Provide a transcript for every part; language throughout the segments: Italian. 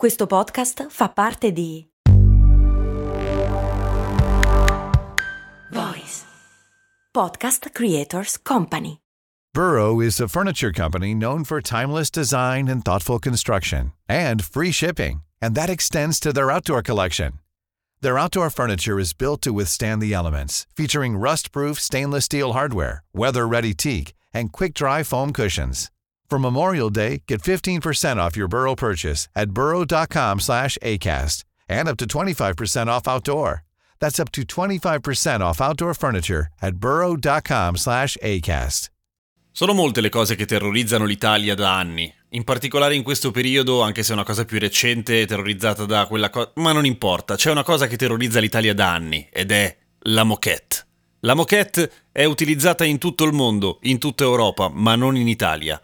Questo podcast fa parte di Voice Podcast Creators Company. Burrow is a furniture company known for timeless design and thoughtful construction and free shipping, and that extends to their outdoor collection. Their outdoor furniture is built to withstand the elements, featuring rust-proof stainless steel hardware, weather-ready teak, and quick-dry foam cushions. For Memorial Day, get 15% off your Burrow purchase at burrow.com slash ACAST and up to 25% off outdoor. That's up to 25% off outdoor furniture at burrow.com slash ACAST. Sono molte le cose che terrorizzano l'Italia da anni, in particolare in questo periodo, anche se è una cosa più recente, terrorizzata da quella cosa... Ma non importa, c'è una cosa che terrorizza l'Italia da anni, ed è la moquette. La moquette è utilizzata in tutto il mondo, in tutta Europa, ma non in Italia.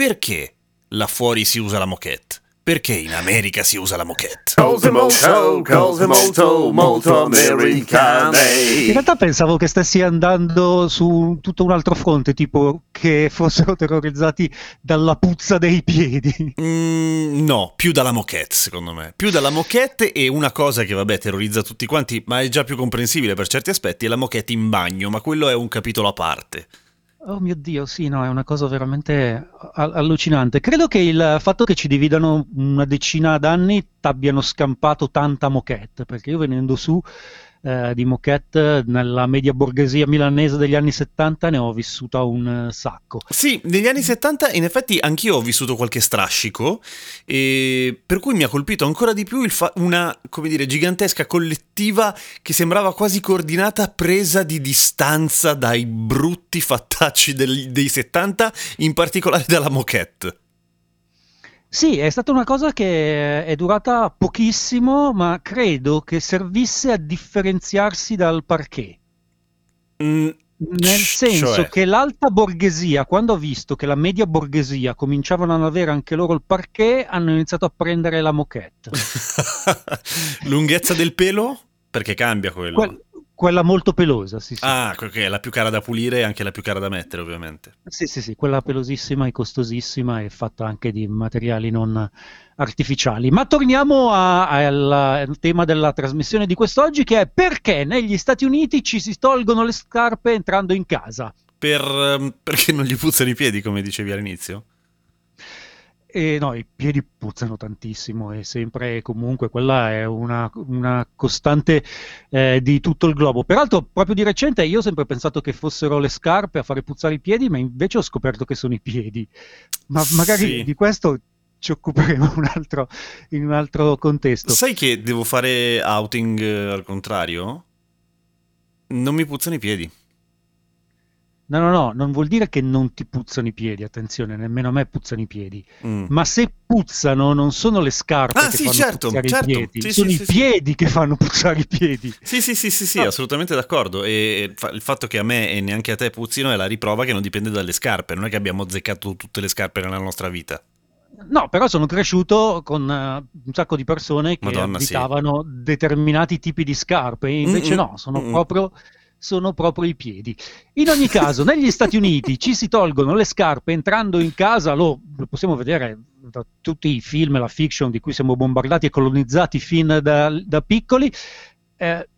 Perché là fuori si usa la moquette? Perché in America si usa la moquette? Cose molto, cose molto, molto americane. In realtà pensavo che stessi andando su tutto un altro fronte, tipo che fossero terrorizzati dalla puzza dei piedi. Mm, no, più dalla moquette secondo me. Più dalla moquette e una cosa che vabbè terrorizza tutti quanti, ma è già più comprensibile per certi aspetti, è la moquette in bagno, ma quello è un capitolo a parte. Oh mio Dio, sì, no, è una cosa veramente allucinante. Credo che il fatto che ci dividano una decina d'anni t'abbiano scampato tanta moquette, perché io venendo su eh, di moquette nella media borghesia milanese degli anni 70 ne ho vissuta un eh, sacco. Sì, negli anni 70 in effetti anch'io ho vissuto qualche strascico, per cui mi ha colpito ancora di più fa- una, come dire, gigantesca collettiva che sembrava quasi coordinata, presa di distanza dai brutti fattacci del- dei 70, in particolare dalla moquette. Sì, è stata una cosa che è durata pochissimo, ma credo che servisse a differenziarsi dal parquet. Mm, Nel senso cioè- che l'alta borghesia, quando ha visto che la media borghesia cominciavano ad avere anche loro il parquet, hanno iniziato a prendere la moquette. Lunghezza del pelo? Perché cambia quello. Que- quella molto pelosa, sì, sì. Ah, è la più cara da pulire e anche la più cara da mettere, ovviamente. Sì, sì, sì, quella pelosissima e costosissima e fatta anche di materiali non artificiali. Ma torniamo a- al, al tema della trasmissione di quest'oggi, che è perché negli Stati Uniti ci si tolgono le scarpe entrando in casa. Per, ehm, perché non gli puzzano i piedi, come dicevi all'inizio? E no, i piedi puzzano tantissimo e sempre e comunque quella è una, una costante eh, di tutto il globo. Peraltro, proprio di recente io ho sempre pensato che fossero le scarpe a fare puzzare i piedi, ma invece ho scoperto che sono i piedi. Ma magari Sì. di questo ci occuperemo un altro- in un altro contesto. Sai che devo fare outing eh, al contrario? Non mi puzzano i piedi. No, no, no, non vuol dire che non ti puzzano i piedi, attenzione, nemmeno a me puzzano i piedi. Mm. Ma se puzzano non sono le scarpe Ah, che sì, fanno certo, puzzare certo. i piedi, Sì, sono sì, i piedi che fanno puzzare i piedi. Sì, sì, sì, sì, sì, Ah. assolutamente d'accordo. E il fatto che a me e neanche a te puzzino è la riprova che non dipende dalle scarpe. Non è che abbiamo azzeccato tutte le scarpe nella nostra vita. No, però sono cresciuto con eh, un sacco di persone che Madonna, determinati tipi di scarpe, e invece Mm-mm, no, sono mm-mm. proprio, sono proprio i piedi. In ogni caso, negli Stati Uniti ci si tolgono le scarpe entrando in casa, lo, lo possiamo vedere da tutti i film la fiction di cui siamo bombardati e colonizzati fin da, da piccoli, eh,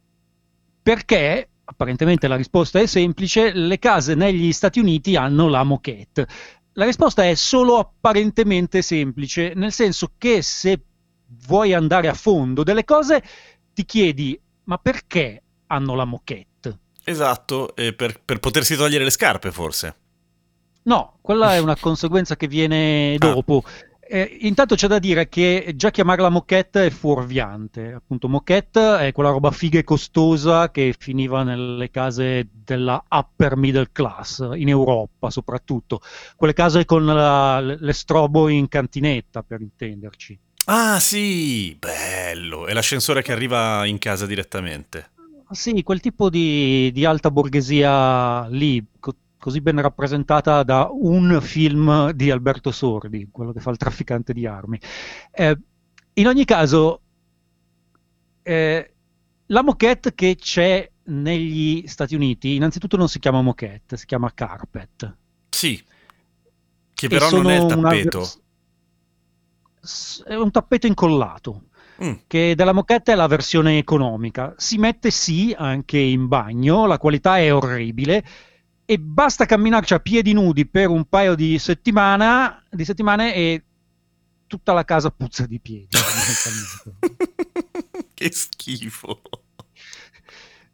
perché apparentemente la risposta è semplice, le case negli Stati Uniti hanno la moquette. La risposta è solo apparentemente semplice, nel senso che se vuoi andare a fondo delle cose, ti chiedi ma perché hanno la moquette? Esatto, e per, per potersi togliere le scarpe, forse. No, quella è una conseguenza che viene Ah. dopo. Eh, intanto c'è da dire che già chiamarla moquette è fuorviante. Appunto, moquette è quella roba figa e costosa che finiva nelle case della upper middle class, in Europa soprattutto. Quelle case con la- le strobo in cantinetta, per intenderci. Ah, sì, bello. È l'ascensore che arriva in casa direttamente. Sì, quel tipo di, di alta borghesia lì, co- così ben rappresentata da un film di Alberto Sordi, quello che fa il trafficante di armi. Eh, in ogni caso, eh, la moquette che c'è negli Stati Uniti, innanzitutto non si chiama moquette, si chiama carpet. Sì, che però non è il tappeto. vers- è un tappeto incollato, Mm. che della moquette è la versione economica. Si mette sì anche in bagno, la qualità è orribile e basta camminarci a piedi nudi per un paio di, settimana, di settimane e tutta la casa puzza di piedi. che schifo.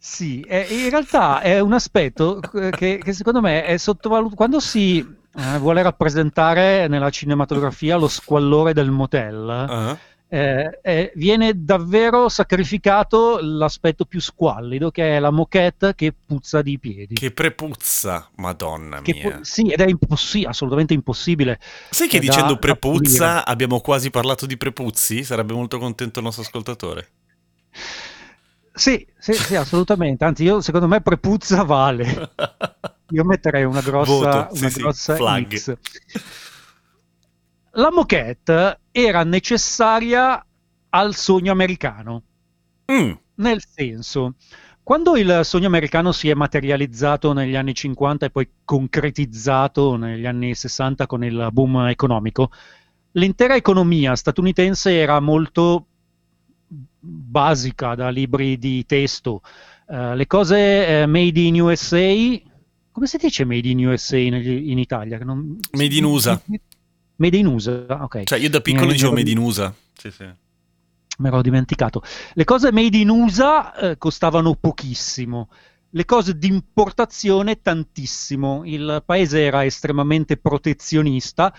Sì, eh, in realtà è un aspetto che, che secondo me è sottovalutato. Quando si eh, vuole rappresentare nella cinematografia lo squallore del motel, Ah. Eh, eh, viene davvero sacrificato l'aspetto più squallido, che è la moquette che puzza di piedi. Che prepuzza, madonna Che mia. pu- sì, ed è impossi- assolutamente impossibile. Sai che da- dicendo da prepuzza abbiamo quasi parlato di prepuzzi? Sarebbe molto contento il nostro ascoltatore. Sì, sì, sì, assolutamente. Anzi, io secondo me prepuzza vale. Io metterei una grossa, Voto, una sì, grossa flag. X. La moquette era necessaria al sogno americano, Mm, nel senso, quando il sogno americano si è materializzato negli anni 50 e poi concretizzato negli anni 60 con il boom economico, l'intera economia statunitense era molto basica da libri di testo. Eh, le cose eh, made in USA, come si dice made in USA negli- in Italia? Non- Made in USA. Made in USA, ok. Cioè, io da piccolo Eh, dicevo Made in USA. Sì, sì. Me l'ho dimenticato. Le cose made in USA eh, costavano pochissimo, le cose di importazione tantissimo. Il paese era estremamente protezionista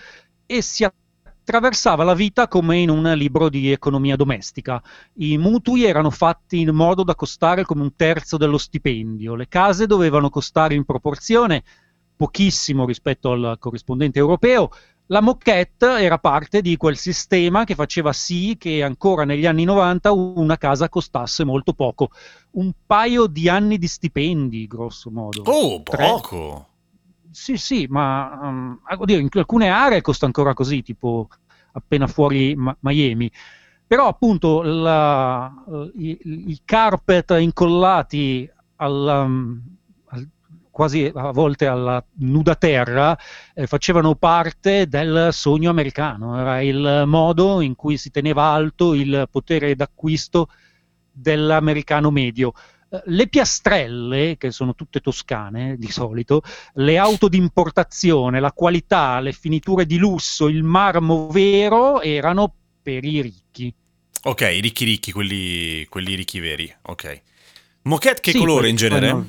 e si attraversava la vita come in un libro di economia domestica. I mutui erano fatti in modo da costare come un terzo dello stipendio, le case dovevano costare in proporzione pochissimo rispetto al corrispondente europeo. La moquette era parte di quel sistema che faceva sì che ancora negli anni 90 una casa costasse molto poco, un paio di anni di stipendi, grosso modo. Oh, Tre. poco. Sì, sì, ma um, oddio, in alcune aree costa ancora così, tipo appena fuori Ma- Miami. Però appunto la- i, i carpet incollati al, um, quasi a volte alla nuda terra eh, facevano parte del sogno americano, era il modo in cui si teneva alto il potere d'acquisto dell'americano medio. Eh, Le piastrelle, che sono tutte toscane di solito, le auto di importazione, la qualità, le finiture di lusso, il marmo vero erano per i ricchi. Ok, i ricchi ricchi, quelli, quelli ricchi veri. Ok. Moquette che Sì, colore in genere? quello-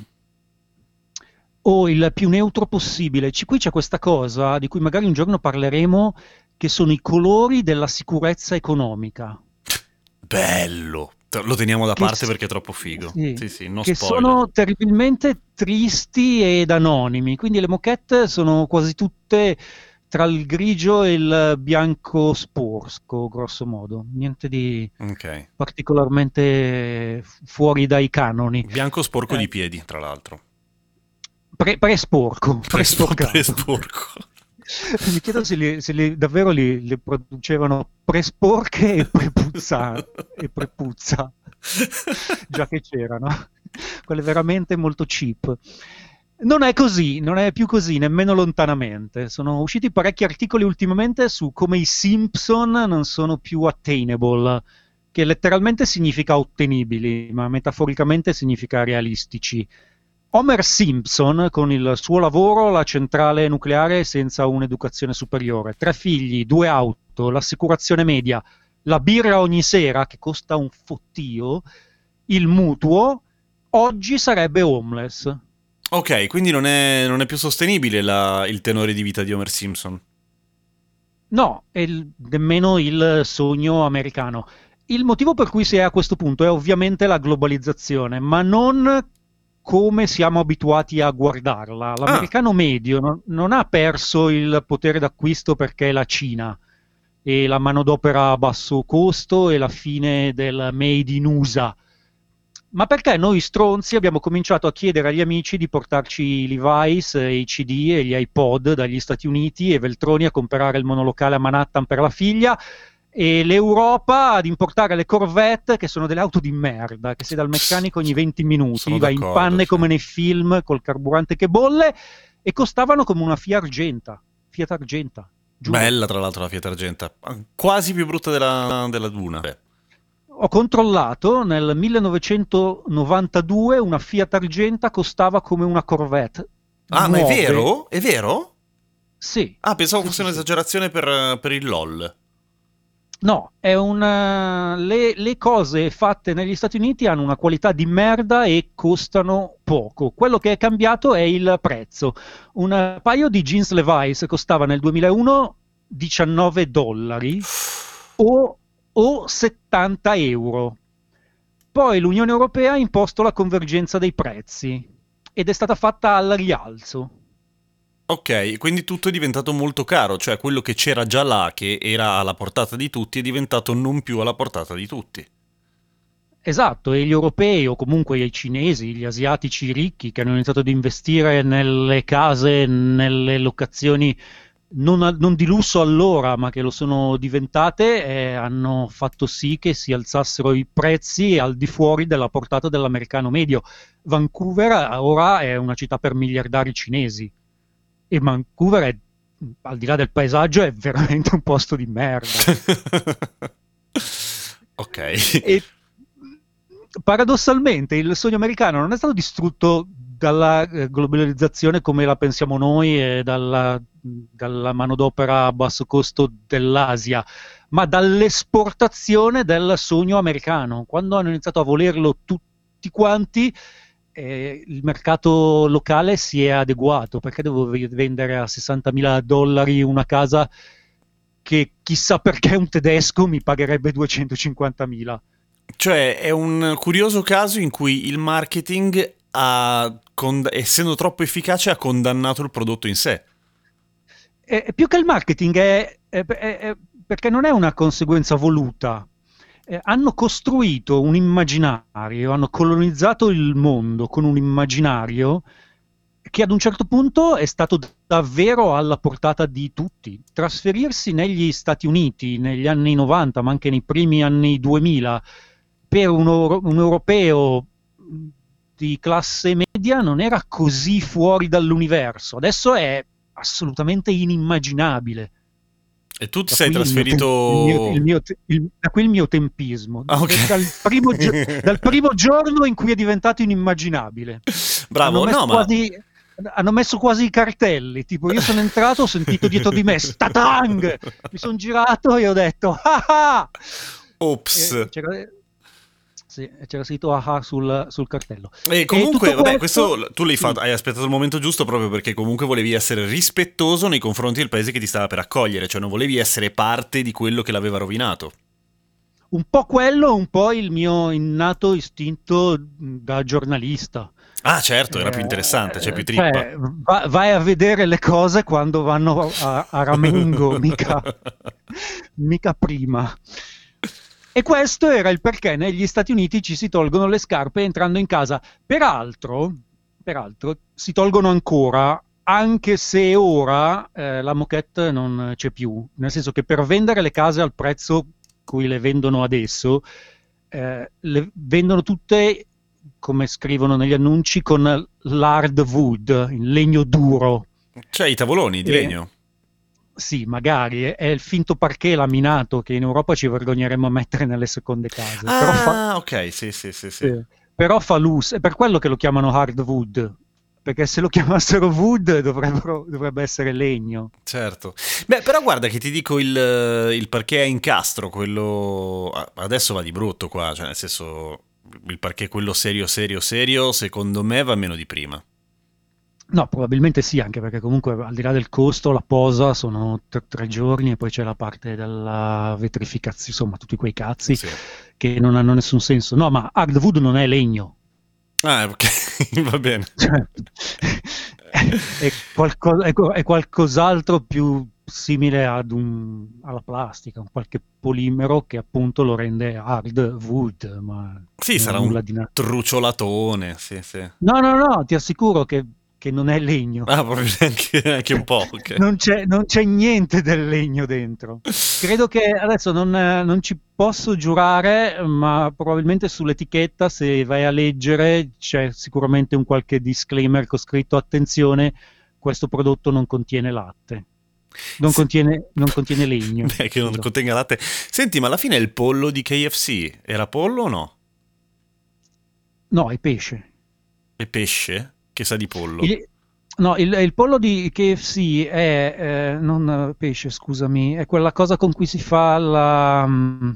O il più neutro possibile. Ci- qui c'è questa cosa di cui magari un giorno parleremo, che sono i colori della sicurezza economica. Bello. Lo teniamo da Che parte perché è troppo figo. Sì, Sì, sì, non che spoiler. sono terribilmente tristi ed anonimi. Quindi le moquette sono quasi tutte tra il grigio e il bianco sporco, grosso modo. Niente di Ok. particolarmente fu- fuori dai canoni. Bianco sporco Eh. di piedi, tra l'altro. Pre- presporco, presporcato. Presporco. Mi chiedo se, li- se li- davvero li, li producevano presporche e prepuzza, e prepuzza, già che c'erano. Quelle veramente molto cheap. Non è così, non è più così, nemmeno lontanamente. Sono usciti parecchi articoli ultimamente su come i Simpson non sono più attainable, che letteralmente significa ottenibili, ma metaforicamente significa realistici. Homer Simpson, con il suo lavoro, la centrale nucleare senza un'educazione superiore, tre figli, due auto, l'assicurazione media, la birra ogni sera che costa un fottio, il mutuo, oggi sarebbe homeless. Ok, quindi non è, non è più sostenibile la- il tenore di vita di Homer Simpson. No, è il- nemmeno il sogno americano. Il motivo per cui si è a questo punto è ovviamente la globalizzazione, ma non come siamo abituati a guardarla. L'americano medio non, non ha perso il potere d'acquisto perché è la Cina e la manodopera a basso costo e la fine del made in USA. Ma perché noi stronzi abbiamo cominciato a chiedere agli amici di portarci i Levi's, e i CD e gli iPod dagli Stati Uniti e Veltroni a comprare il monolocale a Manhattan per la figlia e l'Europa ad importare le Corvette che sono delle auto di merda che sei dal meccanico ogni 20 minuti, Sono va in panne sì. come nei film col carburante che bolle e costavano come una Fiat Argenta. Fiat Argenta. Giuro. Bella, tra l'altro, la Fiat Argenta. Quasi più brutta della, della Duna. Beh. Ho controllato, nel 1992 una Fiat Argenta costava come una Corvette. Ah, ma è Nuove. vero? È vero? Sì. Ah, pensavo Sì, fosse sì. un'esagerazione per, per il LOL. No, una... le, le cose fatte negli Stati Uniti hanno una qualità di merda e costano poco. Quello che è cambiato è il prezzo. Un paio di jeans Levi's costava nel 2001 19 dollari o, o 70 euro. Poi l'Unione Europea ha imposto la convergenza dei prezzi ed è stata fatta al rialzo. Ok, quindi tutto è diventato molto caro, cioè quello che c'era già là, che era alla portata di tutti, è diventato non più alla portata di tutti. Esatto, e gli europei o comunque i cinesi, gli asiatici ricchi che hanno iniziato ad investire nelle case, nelle locazioni non, non di lusso allora, ma che lo sono diventate, eh, hanno fatto sì che si alzassero i prezzi al di fuori della portata dell'americano medio. Vancouver eh, ora è una città per miliardari cinesi e Vancouver è, al di là del paesaggio, è veramente un posto di merda. ok. E paradossalmente il sogno americano non è stato distrutto dalla eh, globalizzazione come la pensiamo noi e dalla, dalla manodopera a basso costo dell'Asia, ma dall'esportazione del sogno americano. Quando hanno iniziato a volerlo tutti quanti, eh, il mercato locale si è adeguato. Perché devo vendere a 60.000 dollari una casa che chissà perché un tedesco mi pagherebbe 250.000? Cioè, è un curioso caso in cui il marketing ha, cond- essendo troppo efficace, ha condannato il prodotto in sé. Eh, più che il marketing è- è- è- perché non è una conseguenza voluta. Eh, hanno costruito un immaginario, hanno colonizzato il mondo con un immaginario che ad un certo punto è stato davvero alla portata di tutti. Trasferirsi negli Stati Uniti negli anni 90, ma anche nei primi anni 2000, per un, un europeo di classe media non era così fuori dall'universo. Adesso è assolutamente inimmaginabile. E tu ti Da sei trasferito... il mio- il mio il- da qui il mio tempismo. Ah, ok. Dal, primo gio- dal primo giorno in cui è diventato inimmaginabile. Bravo, hanno messo, no, ma... quasi, hanno messo quasi i cartelli. Tipo, io sono entrato, ho sentito dietro di me Statang! Mi sono girato e ho detto ah ah! Ops. E sì, e c'era scritto ah ah sul, sul cartello. E comunque, tutto vabbè, questo- questo tu l'hai sì. fatto, hai aspettato il momento giusto proprio perché comunque volevi essere rispettoso nei confronti del paese che ti stava per accogliere, cioè non volevi essere parte di quello che l'aveva rovinato. Un po' quello, un po' il mio innato istinto da giornalista. Ah, certo, era più Eh, interessante, c'è più trippa. cioè, va- vai a vedere le cose quando vanno a, a Ramengo, mica, mica prima. E questo era il perché negli Stati Uniti ci si tolgono le scarpe entrando in casa. Peraltro, peraltro si tolgono ancora, anche se ora eh, la moquette non c'è più. Nel senso che per vendere le case al prezzo cui le vendono adesso, eh, le vendono tutte, come scrivono negli annunci, con l'hard wood, il legno duro. Cioè i tavoloni di Eh, legno. Sì, magari è, il finto parquet laminato che in Europa ci vergogneremmo a mettere nelle seconde case. Però fa, Ah, ok, sì, sì, sì, sì. sì, però fa luce, è per quello che lo chiamano hard wood. Perché se lo chiamassero wood dovrebbe essere legno. Certo. Beh, però guarda che ti dico il, il parquet a incastro, quello... ah, Adesso va di brutto qua, cioè nel senso... Il parquet quello serio, serio, serio, secondo me va meno di prima. No, probabilmente sì, anche perché comunque al di là del costo, la posa sono tre, tre giorni e poi c'è la parte della vetrificazione, insomma, tutti quei cazzi Sì. che non hanno nessun senso. No, ma hardwood non è legno. Ah, ok, va bene. Cioè, è, qualco- è è qualcos'altro più simile ad un- alla plastica, un qualche polimero che appunto lo rende hardwood, ma Sì, sarà un di trucciolatone, sì, sì. No, no, no, ti assicuro che, che non è legno. Ah, proprio neanche, neanche un po', ok. Non c'è, non c'è niente del legno dentro. Credo che adesso non, non ci posso giurare, ma probabilmente sull'etichetta, se vai a leggere, c'è sicuramente un qualche disclaimer con scritto attenzione, questo prodotto non contiene latte. Non contiene, non contiene legno. Beh, che non contenga latte. Senti, ma alla fine il pollo di KFC era pollo o no? No, è pesce. È pesce? Che sa di pollo? Il, no, il, il pollo di KFC è, eh, non pesce, scusami, è quella cosa con cui si fa la, mm,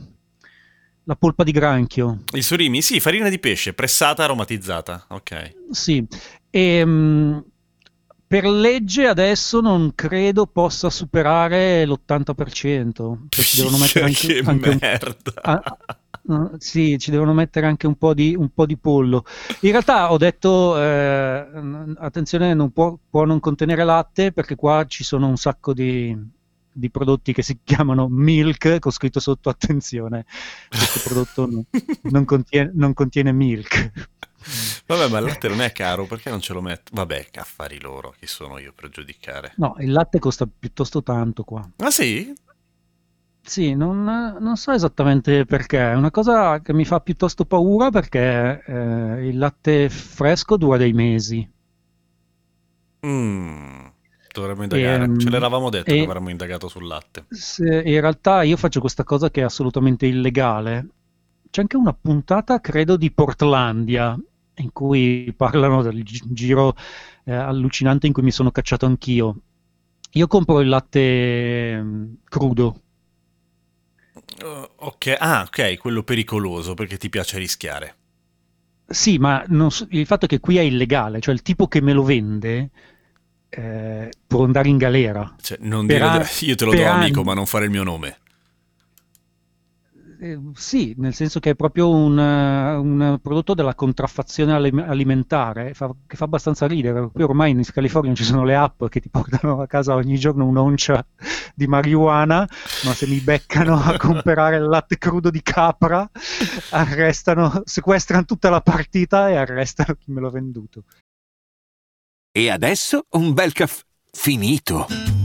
la polpa di granchio. Il surimi? Sì, farina di pesce, pressata, aromatizzata. Ok. Sì, e mm, per legge adesso non credo possa superare l'80%. Cioè ci devono mettere anche, che anche un- merda. Ah, sì, ci devono mettere anche un po' di, un po' di pollo. In realtà ho detto, eh, attenzione, non può, può non contenere latte perché qua ci sono un sacco di, di prodotti che si chiamano milk, con scritto sotto attenzione, questo prodotto non, non contiene, non contiene milk. Vabbè, ma il latte non è caro, perché non ce lo metto? Vabbè, affari loro, chi sono io per giudicare? No, il latte costa piuttosto tanto qua. Ah sì? Sì, non, non so esattamente perché, è una cosa che mi fa piuttosto paura perché eh, il latte fresco dura dei mesi. Mm, dovremmo indagare. Ehm, Ce l'eravamo detto e- che avremmo indagato sul latte. In realtà io faccio questa cosa che è assolutamente illegale. C'è anche una puntata, credo, di Portlandia, in cui parlano del gi- giro eh, allucinante in cui mi sono cacciato anch'io. Io compro il latte mm, crudo. Uh, ok, ah, ok, quello pericoloso perché ti piace rischiare. Sì, ma so- il fatto è che qui è illegale, cioè il tipo che me lo vende eh, può andare in galera. Cioè, non Per dire, an- io te lo do amico, anni. ma non fare il mio nome. Eh, sì, nel senso che è proprio un, eh, un prodotto della contraffazione alim- alimentare fa- che fa abbastanza ridere. Qui ormai in California ci sono le app che ti portano a casa ogni giorno un'oncia di marijuana, ma se mi beccano a comprare il latte crudo di capra, arrestano, sequestrano tutta la partita e arrestano chi me l'ha venduto. E adesso un bel caffè finito.